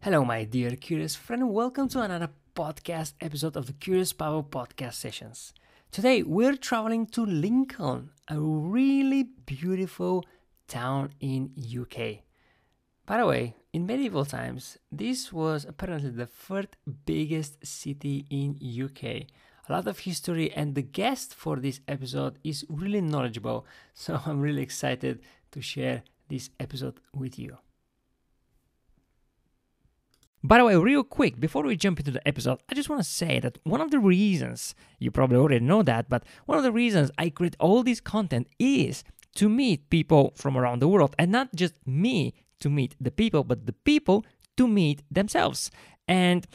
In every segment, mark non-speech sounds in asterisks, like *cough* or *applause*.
Hello, my dear curious friend. Welcome to another podcast episode of the Curious Pavel podcast sessions. Today, we're traveling to Lincoln, a really beautiful town in UK. By the way, in medieval times, this was apparently the third biggest city in UK. A lot of history, and the guest for this episode is really knowledgeable, *laughs* so I'm really excited to share this episode with you. By the way, real quick, before we jump into the episode, I just want to say that one of the reasons, you probably already know that, but one of the reasons I create all this content is to meet people from around the world and not just me to meet the people, but the people to meet themselves. And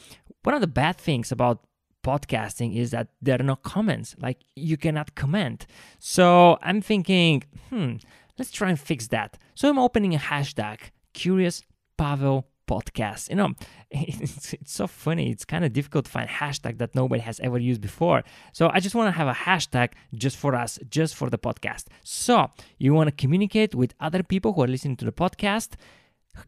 one of the bad things about podcasting is that there are no comments, like you cannot comment. So I'm thinking, hmm, let's try and fix that. So I'm opening a hashtag, Curious Pavel podcast. You know, *laughs* it's, it's so funny. It's kind of difficult to find hashtag that nobody has ever used before. So I just want to have a hashtag just for us, just for the podcast. So you want to communicate with other people who are listening to the podcast.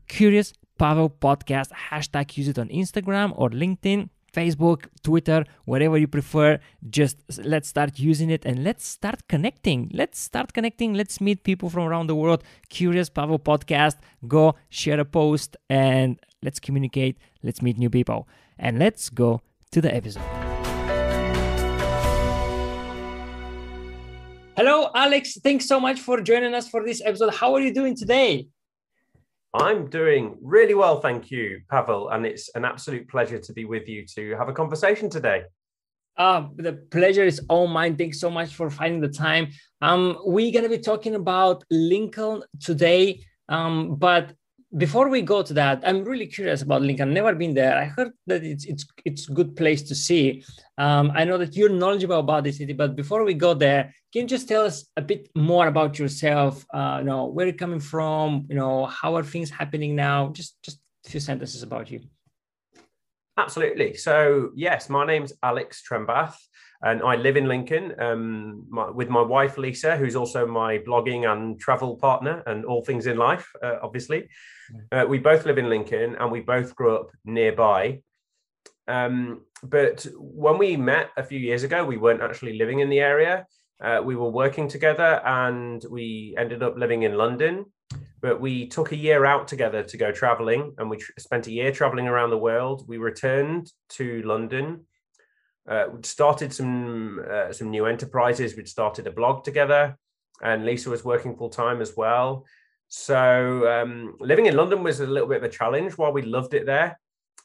Curious Pavel podcast hashtag. Use it on Instagram or LinkedIn. Facebook, Twitter, whatever you prefer. Just let's start using it and let's start connecting. Let's start connecting. Let's meet people from around the world. Curious Pavel podcast. Go share a post and let's communicate. Let's meet new people. And let's go to the episode. Hello, Alex. Thanks so much for joining us for this episode. How are you doing today? I'm doing really well, thank you, Pavel. And it's an absolute pleasure to be with you to have a conversation today. Uh, the pleasure is all mine. Thanks so much for finding the time. Um, we're going to be talking about Lincoln today. Um, but before we go to that, I'm really curious about Lincoln. Never been there. I heard that it's it's it's a good place to see. Um, I know that you're knowledgeable about the city, but before we go there, can you just tell us a bit more about yourself? Uh, you know, where you're coming from. You know, how are things happening now? Just just a few sentences about you. Absolutely. So yes, my name's Alex Trembath and I live in Lincoln um, my, with my wife Lisa, who's also my blogging and travel partner and all things in life, uh, obviously. Uh, we both live in Lincoln, and we both grew up nearby. Um, but when we met a few years ago, we weren't actually living in the area. Uh, we were working together, and we ended up living in London. But we took a year out together to go traveling, and we tr- spent a year traveling around the world. We returned to London uh, we'd started some uh, some new enterprises. We'd started a blog together, and Lisa was working full time as well. So um, living in London was a little bit of a challenge. While we loved it there,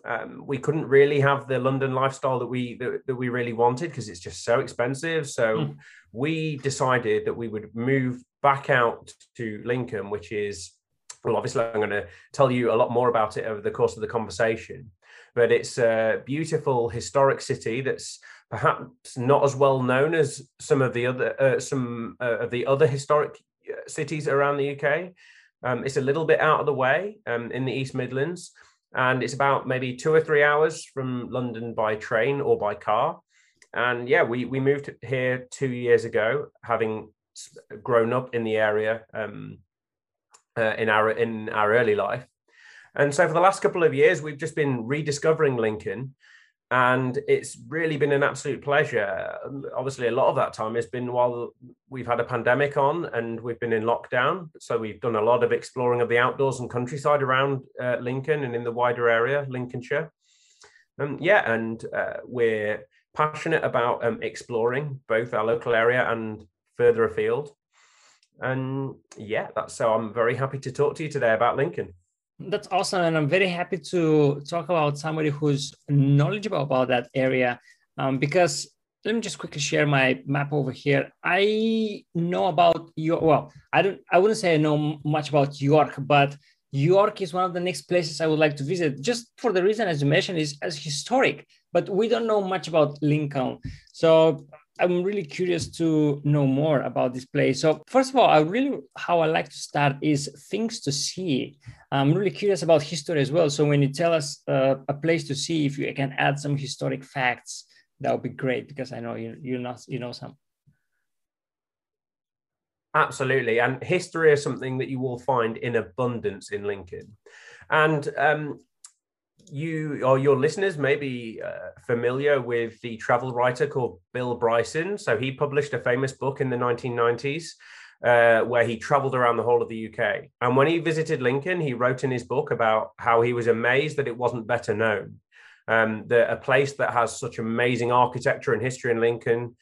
um, we couldn't really have the London lifestyle that we that, that we really wanted because it's just so expensive. So mm. we decided that we would move back out to Lincoln, which is well, obviously, I'm going to tell you a lot more about it over the course of the conversation but it's a beautiful historic city that's perhaps not as well known as some of the other uh, some uh, of the other historic cities around the UK. Um, it's a little bit out of the way um, in the East Midlands, and it's about maybe two or three hours from London by train or by car. And yeah, we we moved here two years ago, having grown up in the area um, uh, in our in our early life. And so for the last couple of years, we've just been rediscovering Lincoln. And it's really been an absolute pleasure. Obviously, a lot of that time has been while we've had a pandemic on and we've been in lockdown. So we've done a lot of exploring of the outdoors and countryside around uh, Lincoln and in the wider area, Lincolnshire. Um, yeah, and uh, we're passionate about um, exploring both our local area and further afield. And yeah, that's so I'm very happy to talk to you today about Lincoln. That's awesome. And I'm very happy to talk about somebody who's knowledgeable about that area um, because let me just quickly share my map over here. I know about your, well, I don't, I wouldn't say I know much about York, but York is one of the next places I would like to visit, just for the reason, as you mentioned, is as historic. But we don't know much about Lincoln, so I'm really curious to know more about this place. So first of all, I really how I like to start is things to see. I'm really curious about history as well. So when you tell us uh, a place to see, if you can add some historic facts, that would be great because I know you you know you know some. Absolutely, and history is something that you will find in abundance in Lincoln, and um, you or your listeners may be uh, familiar with the travel writer called Bill Bryson. So he published a famous book in the 1990s uh, where he traveled around the whole of the UK. And when he visited Lincoln, he wrote in his book about how he was amazed that it wasn't better known. Um, that a place that has such amazing architecture and history in Lincoln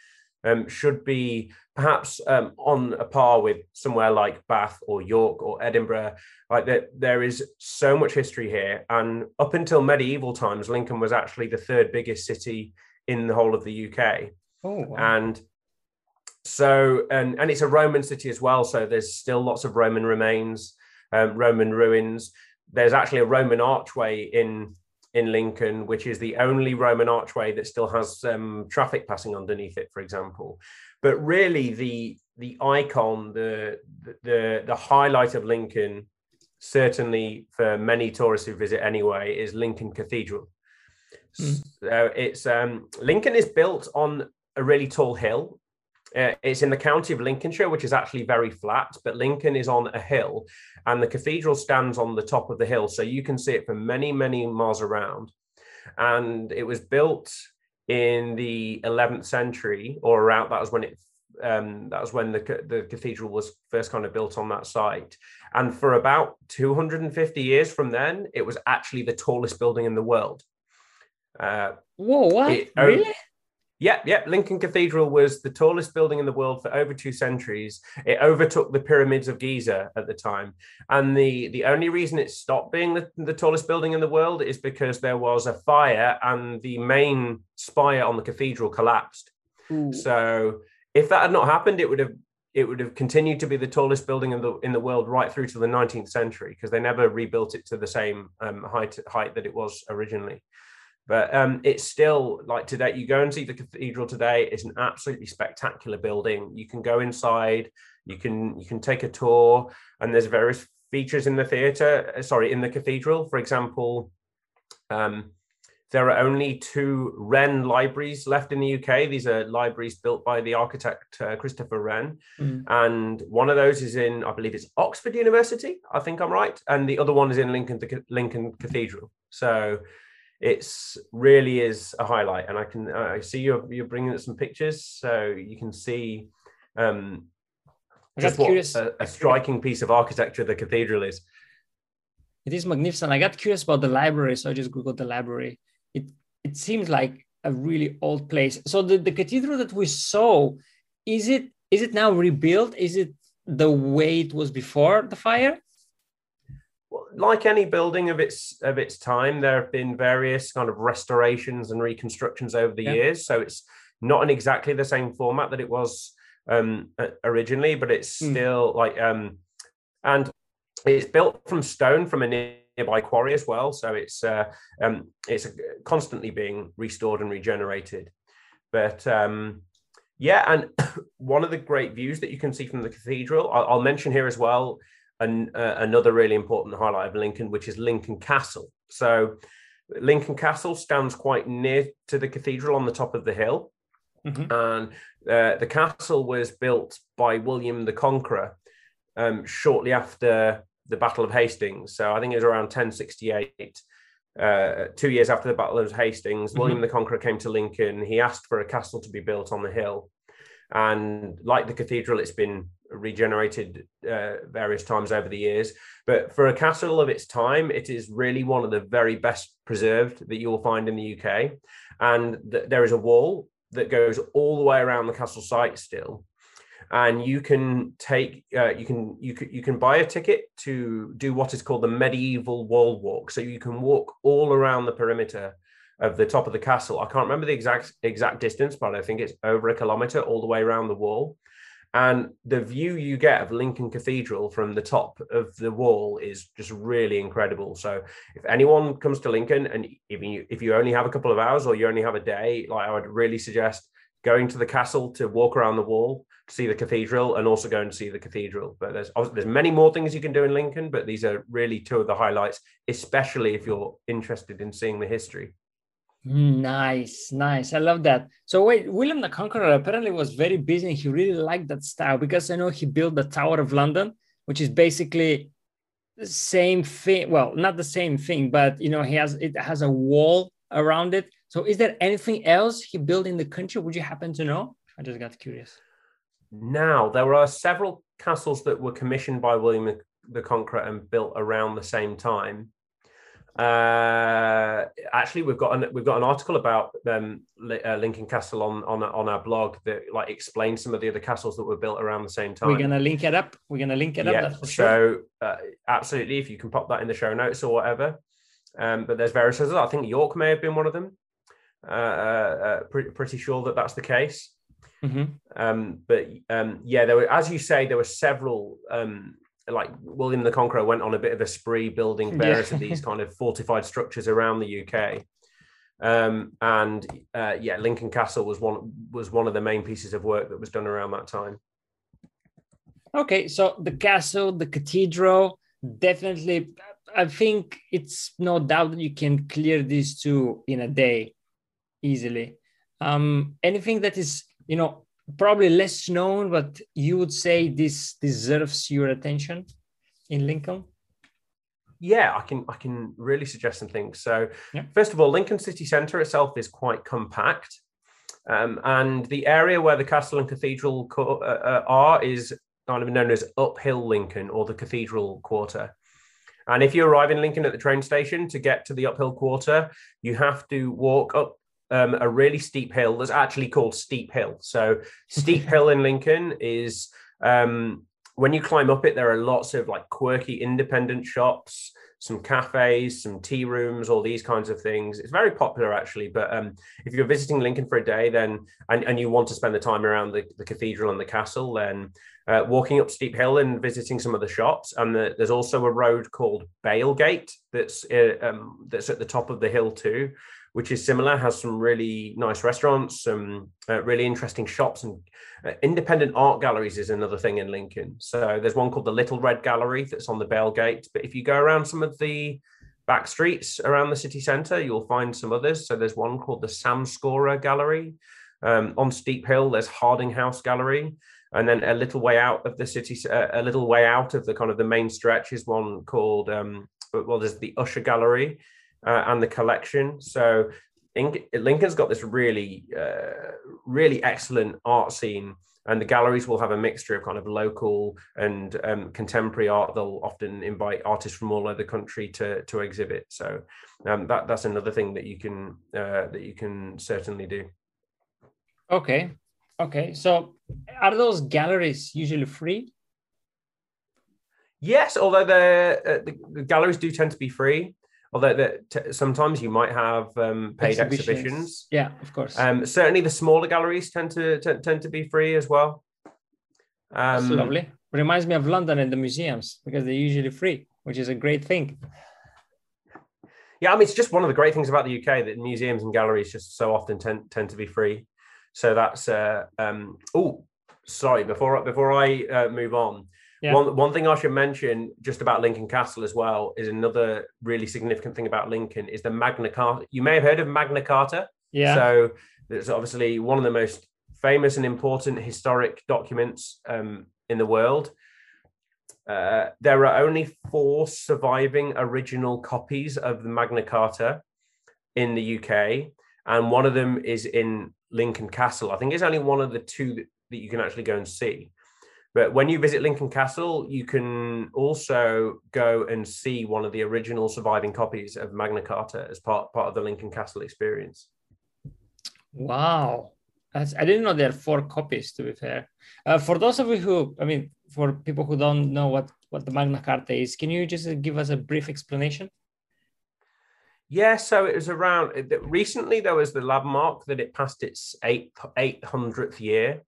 um, should be perhaps um, on a par with somewhere like Bath or York or Edinburgh. Like that, there is so much history here, and up until medieval times, Lincoln was actually the third biggest city in the whole of the UK. Oh, wow. and so and and it's a Roman city as well. So there's still lots of Roman remains, um, Roman ruins. There's actually a Roman archway in in Lincoln, which is the only Roman archway that still has um, traffic passing underneath it, for example. But really, the the icon, the the the highlight of Lincoln, certainly for many tourists who visit anyway, is Lincoln Cathedral. Mm. So it's um, Lincoln is built on a really tall hill. Uh, it's in the county of Lincolnshire, which is actually very flat, but Lincoln is on a hill, and the cathedral stands on the top of the hill, so you can see it for many, many miles around. And it was built in the 11th century, or around that was when it um, that was when the the cathedral was first kind of built on that site. And for about 250 years from then, it was actually the tallest building in the world. Uh, Whoa! What? It, really? Yeah, yep. Lincoln Cathedral was the tallest building in the world for over two centuries. It overtook the pyramids of Giza at the time. And the, the only reason it stopped being the, the tallest building in the world is because there was a fire and the main spire on the cathedral collapsed. Ooh. So if that had not happened, it would have it would have continued to be the tallest building in the in the world right through to the 19th century because they never rebuilt it to the same um, height height that it was originally. But um, it's still like today, you go and see the cathedral today. It's an absolutely spectacular building. You can go inside, you can you can take a tour, and there's various features in the theatre. Uh, sorry, in the cathedral, for example, um, there are only two Wren libraries left in the UK. These are libraries built by the architect uh, Christopher Wren, mm. and one of those is in, I believe, it's Oxford University. I think I'm right, and the other one is in Lincoln, Lincoln Cathedral. So it's really is a highlight and i can i see you're you're bringing some pictures so you can see um just what a, a, striking piece of architecture the cathedral is. It is magnificent. I got curious about the library so i just googled the library. It it seems like a really old place. So the, the cathedral that we saw is it is it now rebuilt? Is it the way it was before the fire like any building of its of its time, there have been various kind of restorations and reconstructions over the yeah. years. So it's not in exactly the same format that it was um, originally, but it's mm. still like um, and it's built from stone from a nearby quarry as well. So it's uh, um, it's constantly being restored and regenerated. But um, yeah, and *coughs* one of the great views that you can see from the cathedral, I'll, I'll mention here as well an, uh, another really important highlight of Lincoln, which is Lincoln Castle. So, Lincoln Castle stands quite near to the cathedral on the top of the hill. Mm-hmm. And uh, the castle was built by William the Conqueror um, shortly after the Battle of Hastings. So, I think it was around 1068. Uh, two years after the Battle of Hastings, mm-hmm. William the Conqueror came to Lincoln. He asked for a castle to be built on the hill. And like the cathedral, it's been regenerated uh, various times over the years. But for a castle of its time, it is really one of the very best preserved that you will find in the UK. And th- there is a wall that goes all the way around the castle site still. And you can take, uh, you can you can you can buy a ticket to do what is called the medieval wall walk. So you can walk all around the perimeter of the top of the castle. I can't remember the exact exact distance, but I think it's over a kilometer all the way around the wall. And the view you get of Lincoln Cathedral from the top of the wall is just really incredible. So if anyone comes to Lincoln and if you if you only have a couple of hours or you only have a day, like I would really suggest going to the castle to walk around the wall to see the cathedral and also going to see the cathedral. But there's there's many more things you can do in Lincoln, but these are really two of the highlights, especially if you're interested in seeing the history. Mm, nice, nice. I love that. So wait, William the Conqueror apparently was very busy and he really liked that style because I know he built the Tower of London, which is basically the same thing. Well, not the same thing, but you know, he has it has a wall around it. So, is there anything else he built in the country? Would you happen to know? I just got curious. Now, there are several castles that were commissioned by William the Conqueror and built around the same time. Uh, actually, we've got an we've got an article about um, uh, Lincoln Castle on on on our blog that like explains some of the other castles that were built around the same time. We're gonna link it up. We're gonna link it yeah, up. so sure. uh, absolutely, if you can pop that in the show notes or whatever. Um, but there's various others. I think York may have been one of them. Uh, uh, uh pretty, pretty sure that that's the case. Mm-hmm. Um, but um, yeah, there were, as you say, there were several um, like William the Conqueror went on a bit of a spree building various yeah. of these kind of fortified structures around the UK. Um, and uh, yeah, Lincoln Castle was one was one of the main pieces of work that was done around that time. Okay, so the castle, the cathedral, definitely. I think it's no doubt that you can clear these two in a day easily. Um, anything that is, you know, probably less known, but you would say this deserves your attention in Lincoln? Yeah, I can I can really suggest some things. So, yeah. first of all, Lincoln City Centre itself is quite compact, um, and the area where the castle and cathedral co- uh, uh, are is kind of known as Uphill Lincoln or the Cathedral Quarter. And if you arrive in Lincoln at the train station to get to the Uphill Quarter, you have to walk up um, a really steep hill that's actually called Steep Hill. So Steep *laughs* Hill in Lincoln is um, when you climb up it, there are lots of like quirky independent shops, some cafes, some tea rooms, all these kinds of things. It's very popular actually. But um, if you're visiting Lincoln for a day, then and, and you want to spend the time around the, the cathedral and the castle, then uh, walking up Steep Hill and visiting some of the shops. And the, there's also a road called Bailgate that's uh, um, that's at the top of the hill too which is similar, has some really nice restaurants, some uh, really interesting shops, and uh, independent art galleries is another thing in Lincoln. So there's one called the Little Red Gallery that's on the Bailgate. But if you go around some of the back streets around the city centre, you'll find some others. So there's one called the Sam Scorer Gallery. Um, on Steep Hill, there's Harding House Gallery. And then a little way out of the city, uh, a little way out of the kind of the main stretch is one called, um, well, there's the Usher Gallery uh, and the collection. So Lincoln's got this really, uh, really excellent art scene, and the galleries will have a mixture of kind of local and um, contemporary art. They'll often invite artists from all over the country to to exhibit. So um, that that's another thing that you can uh, that you can certainly do. Okay, okay. So are those galleries usually free? Yes, although the, uh, the, the galleries do tend to be free although that t- sometimes you might have um, paid exhibitions. exhibitions. Yeah, of course. Um, certainly, the smaller galleries tend to t- tend to be free as well. Um, That's lovely. Reminds me of London and the museums because they're usually free, which is a great thing. Yeah, I mean, it's just one of the great things about the UK that museums and galleries just so often tend tend to be free. So that's uh, um, oh, sorry. Before before I uh, move on, yeah. One one thing I should mention just about Lincoln Castle as well is another really significant thing about Lincoln is the Magna Carta. You may have heard of Magna Carta. Yeah. So it's obviously one of the most famous and important historic documents um, in the world. Uh, there are only four surviving original copies of the Magna Carta in the UK, and one of them is in Lincoln Castle. I think it's only one of the two that, that you can actually go and see. But when you visit Lincoln Castle, you can also go and see one of the original surviving copies of Magna Carta as part, part of the Lincoln Castle experience. Wow. That's, I didn't know there are four copies, to be fair. Uh, for those of you who, I mean, for people who don't know what, what the Magna Carta is, can you just give us a brief explanation? Yeah, so it was around recently. There was the landmark that it passed its eight eight hundredth year,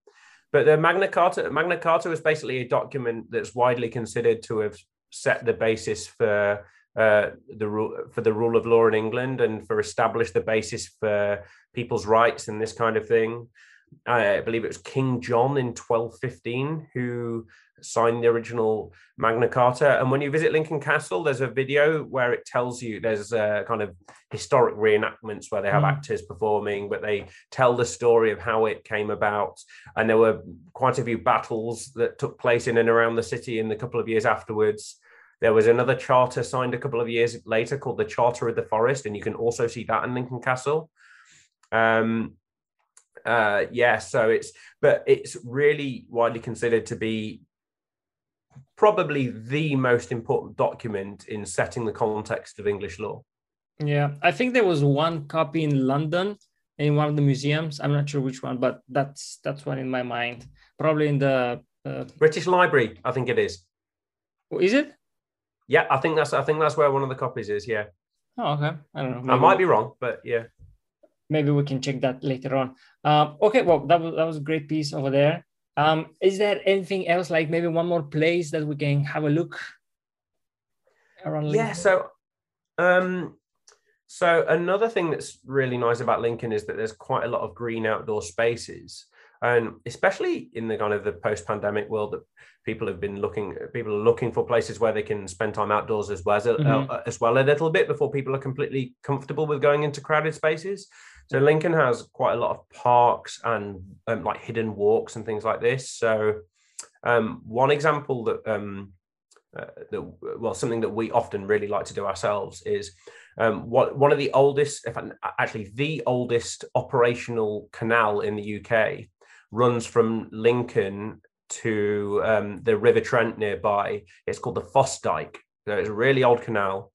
but the Magna Carta, Magna Carta was basically a document that's widely considered to have set the basis for uh, the rule for the rule of law in England and for establish the basis for people's rights and this kind of thing. I believe it was King John in 1215 who signed the original Magna Carta. And when you visit Lincoln Castle, there's a video where it tells you there's a kind of historic reenactments where they have mm. actors performing, but they tell the story of how it came about. And there were quite a few battles that took place in and around the city in the couple of years afterwards. There was another charter signed a couple of years later called the Charter of the Forest, and you can also see that in Lincoln Castle. Um, uh, yeah, so it's but it's really widely considered to be probably the most important document in setting the context of English law. Yeah, I think there was one copy in London in one of the museums. I'm not sure which one, but that's that's one in my mind. Probably in the uh... British Library, I think it is. Is it? Yeah, I think that's I think that's where one of the copies is. Yeah. Oh, okay. I don't know. Maybe I might be wrong, but yeah. Maybe we can check that later on. Um, okay, well, that was that was a great piece over there. Um, is there anything else, like maybe one more place that we can have a look around? Lincoln? Yeah. So, um, so another thing that's really nice about Lincoln is that there's quite a lot of green outdoor spaces, and especially in the kind of the post-pandemic world that people have been looking, people are looking for places where they can spend time outdoors as well as, mm-hmm. uh, as well a little bit before people are completely comfortable with going into crowded spaces. So Lincoln has quite a lot of parks and um, like hidden walks and things like this. So um, one example that um, uh, that well something that we often really like to do ourselves is um, what one of the oldest, if actually the oldest operational canal in the UK runs from Lincoln to um, the River Trent nearby. It's called the Fossdyke. So it's a really old canal.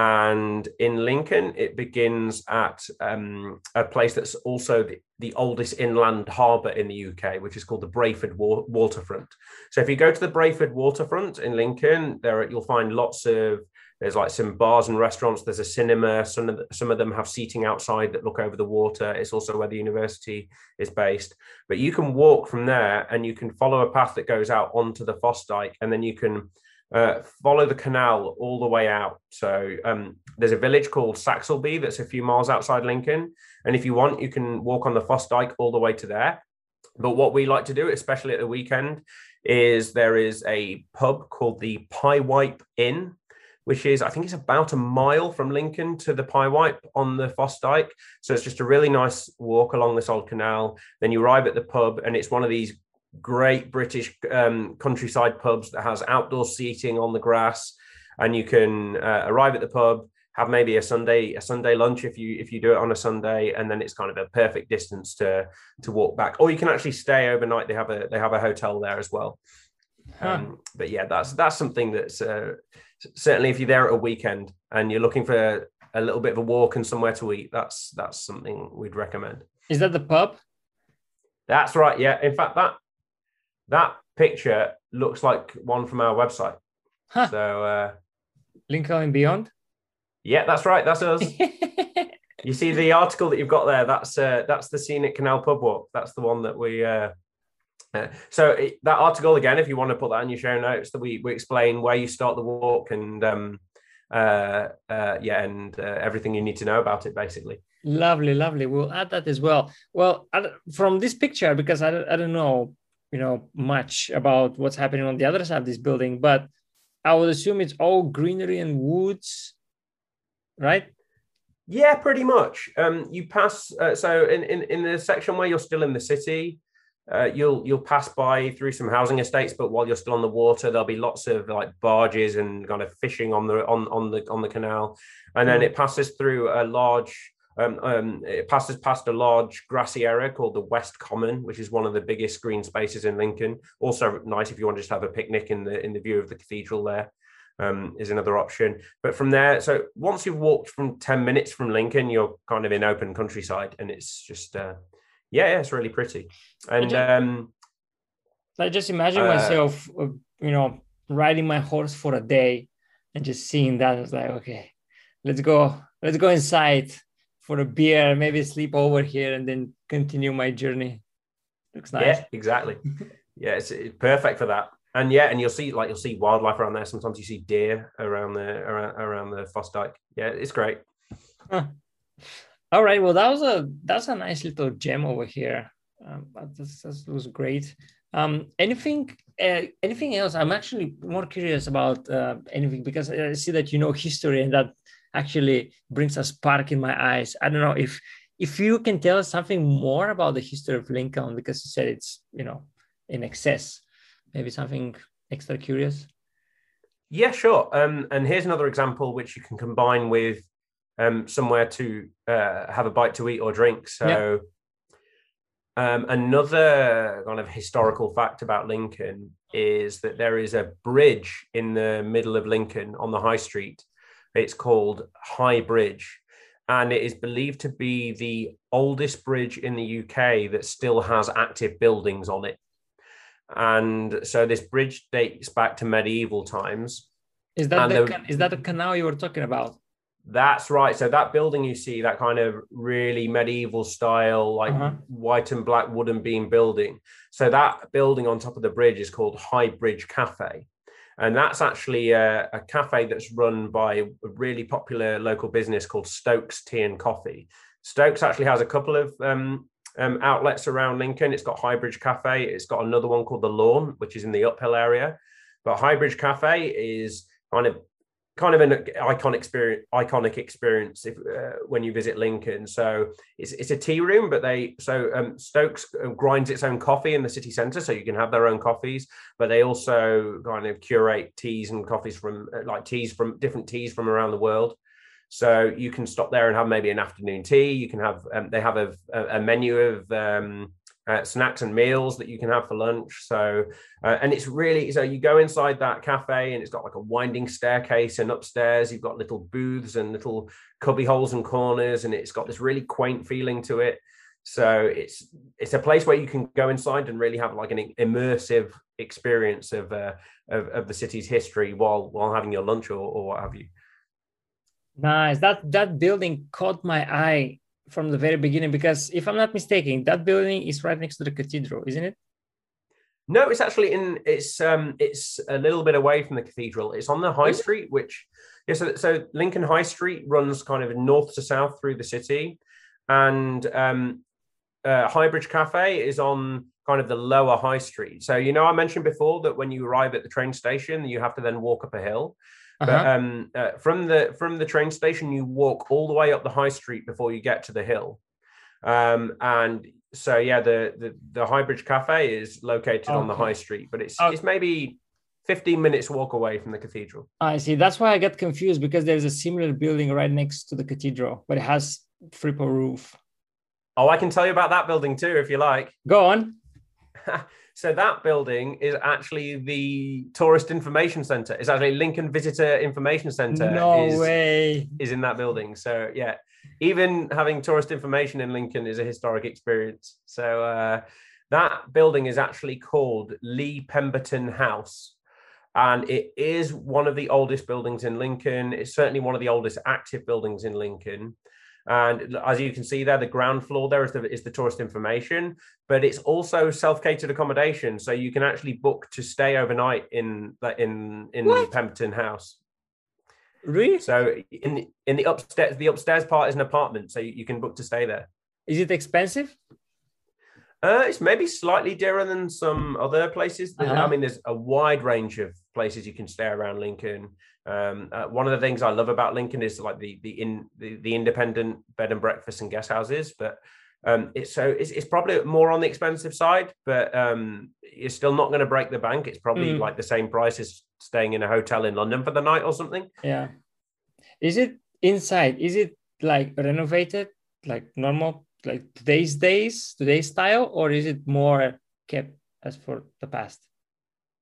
And in Lincoln, it begins at um, a place that's also the, the, oldest inland harbour in the UK, which is called the Brayford wa- Waterfront. So if you go to the Brayford Waterfront in Lincoln, there you'll find lots of there's like some bars and restaurants. There's a cinema. Some of the, some of them have seating outside that look over the water. It's also where the university is based. But you can walk from there, and you can follow a path that goes out onto the Fossdyke, and then you can uh, follow the canal all the way out. So um, there's a village called Saxilby that's a few miles outside Lincoln. And if you want, you can walk on the Fossdyke all the way to there. But what we like to do, especially at the weekend, is there is a pub called the Pyewipe Inn, which is, I think it's about a mile from Lincoln to the Pyewipe on the Fossdyke. So it's just a really nice walk along this old canal. Then you arrive at the pub, and it's one of these great British um, countryside pubs that has outdoor seating on the grass, and you can uh, arrive at the pub, have maybe a Sunday a Sunday lunch if you if you do it on a Sunday, and then it's kind of a perfect distance to to walk back. Or you can actually stay overnight. They have a they have a hotel there as well. Huh. Um, but yeah, that's that's something that's uh, certainly if you're there at a weekend and you're looking for a little bit of a walk and somewhere to eat, that's that's something we'd recommend. Is that the pub? That's right. Yeah. In fact, that that picture looks like one from our website. Huh. So uh, Lincoln Beyond. Yeah, that's right. That's us. *laughs* you see the article that you've got there. That's uh, that's the scenic canal pub walk. That's the one that we. Uh, uh, so it, that article again, if you want to put that in your show notes, that we we explain where you start the walk and um, uh, uh, yeah, and uh, everything you need to know about it, basically. Lovely, lovely. We'll add that as well. Well, from this picture, because I, I don't know you know much about what's happening on the other side of this building but i would assume it's all greenery and woods right? Yeah pretty much. Um, you pass uh, so in, in in the section where you're still in the city uh, you'll you'll pass by through some housing estates, but while you're still on the water, there'll be lots of like barges and kind of fishing on the on on the on the canal, and then hmm. it passes through a large um, um, it passes past a large grassy area called the West Common, which is one of the biggest green spaces in Lincoln. Also nice if you want to just have a picnic in the in the view of the cathedral there. Um, is another option. But from there, so once you've walked from 10 minutes from Lincoln, you're kind of in open countryside and it's just, uh, yeah, yeah, it's really pretty. And I just, um, I just imagine uh, myself, uh, you know, riding my horse for a day and just seeing that. It's like, okay, let's go, let's go inside for a beer, maybe sleep over here, and then continue my journey. Looks nice. Yeah, exactly. *laughs* yeah, it's, it's, perfect for that. And yeah, and you'll see like you'll see wildlife around there. Sometimes you see deer around the around, around the Fossdyke. Yeah, it's great. Huh. All right. Well, that was a that's a nice little gem over here. Um, that was great. Um, anything uh, anything else? I'm actually more curious about uh, anything because I see that you know history and that actually brings a spark in my eyes. I don't know if if you can tell us something more about the history of Lincoln because you said it's you know in excess, maybe something extra curious. Yeah, sure. Um, and here's another example which you can combine with um, somewhere to uh, have a bite to eat or drink. So, yeah. um, another kind of historical fact about Lincoln is that there is a bridge in the middle of Lincoln on the high street. It's called High Bridge, and it is believed to be the oldest bridge in the UK that still has active buildings on it. And so this bridge dates back to medieval times. Is that the, the, is that the canal you were talking about? That's right. So that building you see, that kind of really medieval style, like uh-huh. white and black wooden beam building. So that building on top of the bridge is called High Bridge Cafe. And that's actually a, a, cafe that's run by a really popular local business called Stokes Tea and Coffee. Stokes actually has a couple of um, um, outlets around Lincoln. It's got Highbridge Cafe. It's got another one called The Lawn, which is in the uphill area. But Highbridge Cafe is kind of kind of an iconic experience iconic experience if, uh, when you visit lincoln. So it's, it's a tea room but they so um, stokes um, grinds its own coffee in the city center so you can have their own coffees but they also kind of curate teas and coffees from uh, like teas from different teas from around the world. So you can stop there and have maybe an afternoon tea. You can have um, they have a, a menu of um, uh, snacks and meals that you can have for lunch. So, uh, and it's really so you go inside that cafe and it's got like a winding staircase, and upstairs you've got little booths and little cubby holes and corners, and it's got this really quaint feeling to it. So it's it's a place where you can go inside and really have like an immersive experience of uh, of, of the city's history while while having your lunch or, or what have you. Nice. That that building caught my eye from the very beginning? Because if I'm not mistaken, that building is right next to the cathedral, isn't it? No, it's actually in. It's um, it's a little bit away from the cathedral. It's on the high street, which yeah. So, so Lincoln High Street runs kind of north to south through the city, and um, uh, Highbridge Cafe is on kind of the lower high street. So you know, I mentioned before that when you arrive at the train station, you have to then walk up a hill. Uh-huh. But um, uh, from the from the train station, you walk all the way up the high street before you get to the hill. Um, and so yeah, the the the Highbridge Cafe is located okay. on the high street, but it's it's maybe 15 minutes walk away from the cathedral. I see. That's why I get confused because there's a similar building right next to the cathedral, but it has triple roof. Oh, I can tell you about that building too, if you like. Go on. *laughs* So that building is actually the tourist information center. It's actually Lincoln Visitor Information Center. No is, way. Is in that building. So yeah, even having tourist information in Lincoln is a historic experience. So uh, that building is actually called Leigh Pemberton House. And it is one of the oldest buildings in Lincoln. It's certainly one of the oldest active buildings in Lincoln. And as you can see there, the ground floor there is the, is the tourist information, but it's also self-catered accommodation. So you can actually book to stay overnight in the in in what? Pemberton house. Really? So in the, in the upstairs, the upstairs part is an apartment, so you, you can book to stay there. Is it expensive? Uh, it's maybe slightly dearer than some other places. Uh-huh. I mean, there's a wide range of places you can stay around Lincoln. Um, uh, one of the things I love about Lincoln is like the the in the, the independent bed and breakfast and guest houses, but um, it's so it's, it's probably more on the expensive side, but um, you're still not going to break the bank. It's probably mm. like the same price as staying in a hotel in London for the night or something. Yeah. Is it inside? Is it like renovated, like normal, like today's days, today's style, or is it more kept as for the past?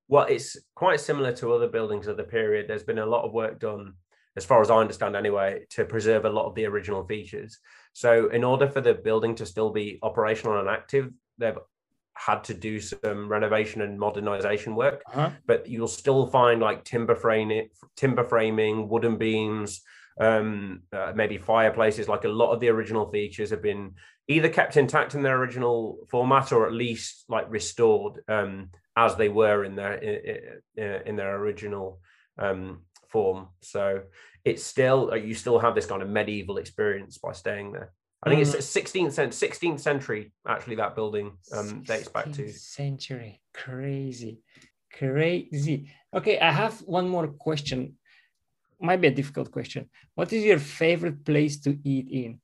Well, it's quite similar to other buildings of the period. There's been a lot of work done, as far as I understand anyway, to preserve a lot of the original features. So, in order for the building to still be operational and active, they've had to do some renovation and modernization work. Uh-huh. But you'll still find like timber framing, timber framing, wooden beams, um, uh, maybe fireplaces. Like a lot of the original features have been either kept intact in their original format or at least like restored um, as they were in their in, in their original um, form. So it's still uh, you still have this kind of medieval experience by staying there. I think mm. it's 16th century, 16th century actually that building um, dates back to century. Crazy, crazy. Okay, I have one more question. Might be a difficult question. What is your favorite place to eat in?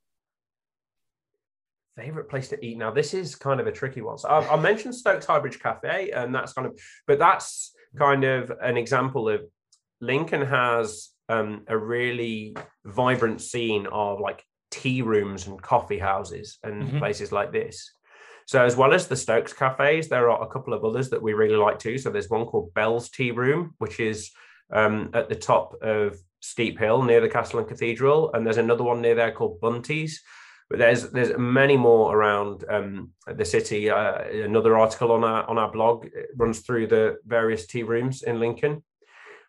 Favorite place to eat now this is kind of a tricky one so i, I mentioned stokes highbridge cafe and that's kind of but that's kind of an example of Lincoln has um, a really vibrant scene of like tea rooms and coffee houses and mm-hmm. places like this. So, as well as the Stokes cafes, there are a couple of others that we really like too. So, there's one called Bell's Tea Room, which is um, at the top of Steep Hill near the Castle and Cathedral, and there's another one near there called Bunty's. But there's there's many more around um, the city. Uh, another article on our on our blog runs through the various tea rooms in Lincoln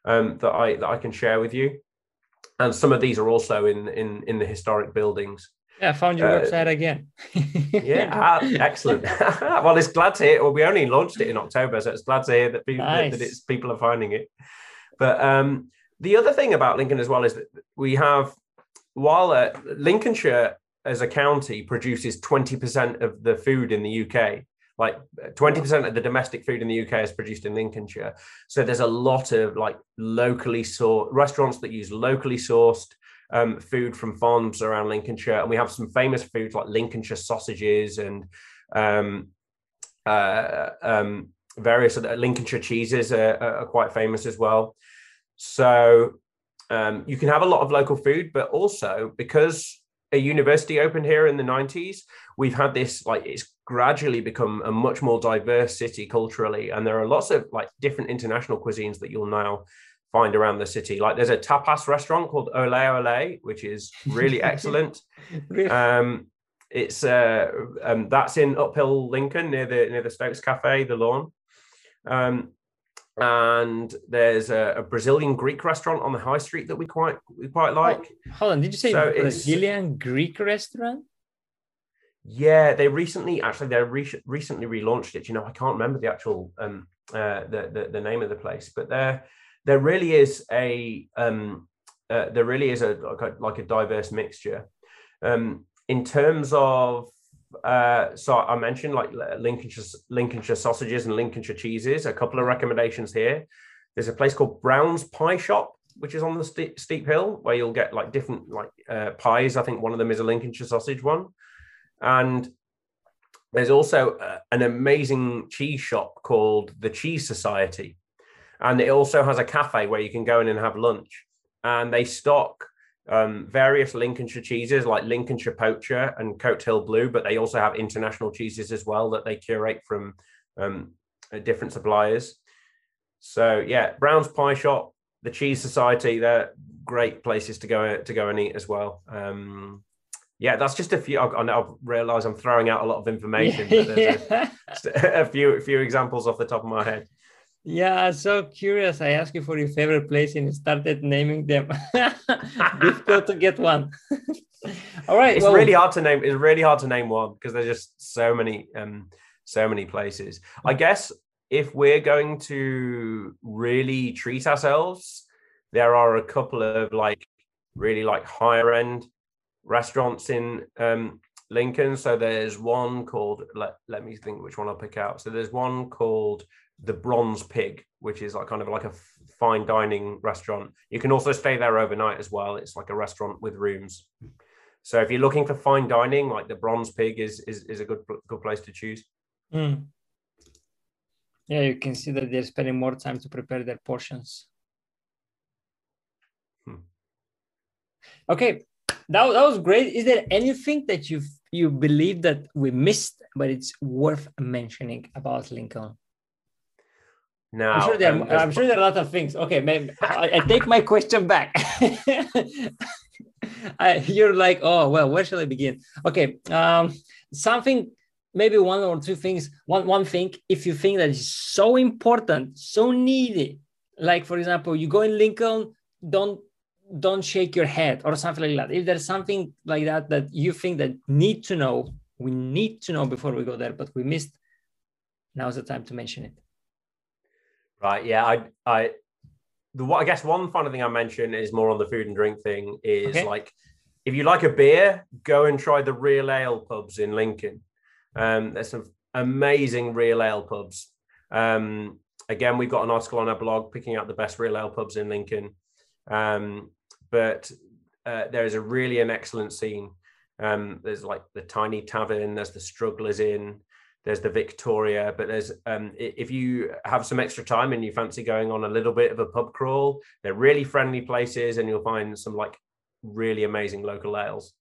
um, that I that I can share with you, and some of these are also in in in the historic buildings. Yeah, I found your uh, website again. *laughs* yeah, ah, excellent. *laughs* well, it's glad to hear. Well, we only launched it in October, so it's glad to hear that people nice. that, that it's people are finding it. But um, the other thing about Lincoln as well is that we have, while uh, Lincolnshire as a county produces 20% of the food in the UK, like 20% of the domestic food in the UK is produced in Lincolnshire. So there's a lot of like locally sourced restaurants that use locally sourced um, food from farms around Lincolnshire. And we have some famous foods like Lincolnshire sausages and um, uh, um, various other Lincolnshire cheeses are, are quite famous as well. So um, you can have a lot of local food, but also because a university opened here in the 90s, we've had this like it's gradually become a much more diverse city culturally. And there are lots of like different international cuisines that you'll now find around the city. Like there's a tapas restaurant called Ole Ole, which is really *laughs* excellent. Um, it's uh, um, that's in Uphill Lincoln near the near the Stokes Cafe, the lawn. Um, and there's a, a, Brazilian Greek restaurant on the high street that we quite we quite like. Oh, hold on, did you say so Brazilian Greek restaurant? Yeah, they recently actually they re- recently relaunched it. You know, I can't remember the actual um uh the, the, the name of the place, but there there really is a um uh, there really is a like, a like a diverse mixture. Um, in terms of uh, so I mentioned like Lincolnshire, Lincolnshire sausages and Lincolnshire cheeses. A couple of recommendations here. There's a place called Brown's Pie Shop, which is on the steep, steep hill, where you'll get like different like uh, pies. I think one of them is a Lincolnshire sausage one, and there's also uh, an amazing cheese shop called the Cheese Society, and it also has a cafe where you can go in and have lunch. And they stock um, various Lincolnshire cheeses like Lincolnshire Poacher and Cote Hill Blue, but they also have international cheeses as well that they curate from um, uh, different suppliers. So yeah, Brown's Pie Shop, the Cheese Society, they're great places to go to go and eat as well. Um, yeah, that's just a few. I, I realize I'm throwing out a lot of information, but there's a, *laughs* *laughs* a few a few examples off the top of my head. Yeah, so curious. I asked you for your favorite place and you started naming them. *laughs* Difficult to get one. *laughs* All right. It's well, really hard to name. It's really hard to name one because there's just so many, um, so many places. I guess if we're going to really treat ourselves, there are a couple of like really like higher end restaurants in um, Lincoln. So there's one called let, let me think which one I'll pick out. So there's one called the Bronze Pig, which is like kind of like a fine dining restaurant. You can also stay there overnight as well. It's like a restaurant with rooms. So if you're looking for fine dining, like the Bronze Pig is is, is a good good place to choose. Mm. Yeah, you can see that they're spending more time to prepare their portions. Hmm. Okay, that, that was great. Is there anything that you you believe that we missed, but it's worth mentioning about Lincoln? No, I'm sure there. Are, I'm sure there are a lot of things. Okay, maybe I, I take my question back. *laughs* I, you're like, oh well, where shall I begin? Okay, um, something, maybe one or two things. One one thing, if you think that is so important, so needy, like for example, you go in Lincoln, don't don't shake your head or something like that. If there's something like that that you think that need to know, we need to know before we go there, but we missed. Now's the time to mention it. Right. Yeah. I. I. The I guess one final thing I mentioned is more on the food and drink thing. Is okay. like if you like a beer, go and try the Real Ale pubs in Lincoln. Um, there's some amazing Real Ale pubs. Um, again, we've got an article on our blog picking out the best Real Ale pubs in Lincoln. Um, but uh, there is a really an excellent scene. Um, there's like the Tiny Tavern. There's the Strugglers Inn. There's the Victoria, but there's um, if you have some extra time and you fancy going on a little bit of a pub crawl, they're really friendly places, and you'll find some like really amazing local ales.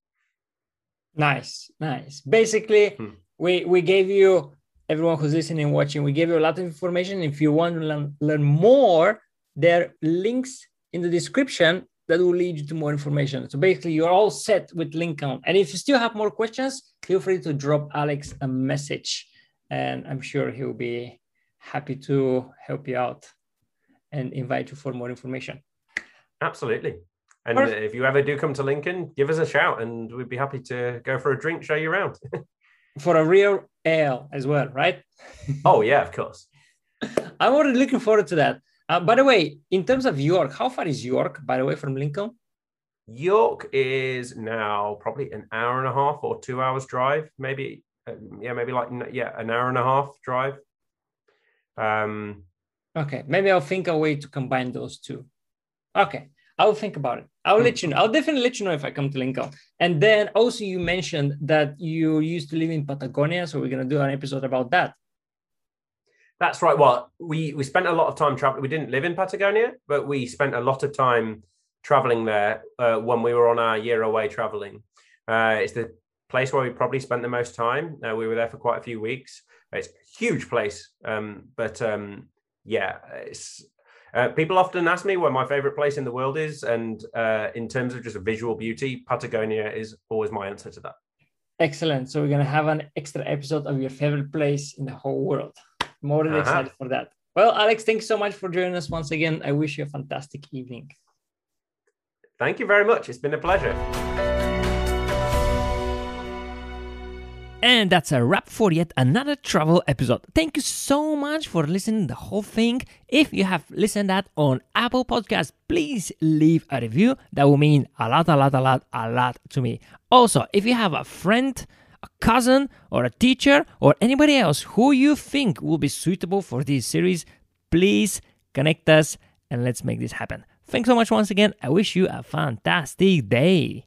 Nice, nice. Basically, hmm. we we gave you everyone who's listening and watching. We gave you a lot of information. If you want to learn, learn more, there are links in the description that will lead you to more information. So basically, you're all set with Lincoln. And if you still have more questions, feel free to drop Alex a message and I'm sure he'll be happy to help you out and invite you for more information. Absolutely. And Perfect. if you ever do come to Lincoln, give us a shout and we'd be happy to go for a drink, show you around. *laughs* for a real ale as well, right? *laughs* oh, yeah, of course. I'm already looking forward to that. Uh, by the way, in terms of York, how far is York, by the way, from Lincoln? York is now probably an hour and a half or two hours drive, maybe yeah, maybe like yeah, an hour and a half drive. Um, okay, maybe I'll think a way to combine those two. Okay, I'll think about it. I'll let you know. I'll definitely let you know if I come to Lincoln. And then also you mentioned that you used to live in Patagonia, so we're gonna do an episode about that. That's right. Well, we we spent a lot of time traveling. We didn't live in Patagonia, but we spent a lot of time traveling there uh, when we were on our year away traveling. Uh, it's the place where we probably spent the most time. Uh, we were there for quite a few weeks. It's a huge place, um, but um, yeah, it's. Uh, people often ask me where my favorite place in the world is, and uh, in terms of just visual beauty, Patagonia is always my answer to that. Excellent. So we're gonna have an extra episode of your favorite place in the whole world. More than uh-huh. excited for that. Well, Alex, thanks so much for joining us once again. I wish you a fantastic evening. Thank you very much. It's been a pleasure. And that's a wrap for yet another travel episode. Thank you so much for listening the whole thing. If you have listened that on Apple Podcasts, please leave a review. That will mean a lot, a lot, a lot, a lot to me. Also, if you have a friend, a cousin, or a teacher, or anybody else who you think will be suitable for this series, please connect us and let's make this happen. Thanks so much once again. I wish you a fantastic day.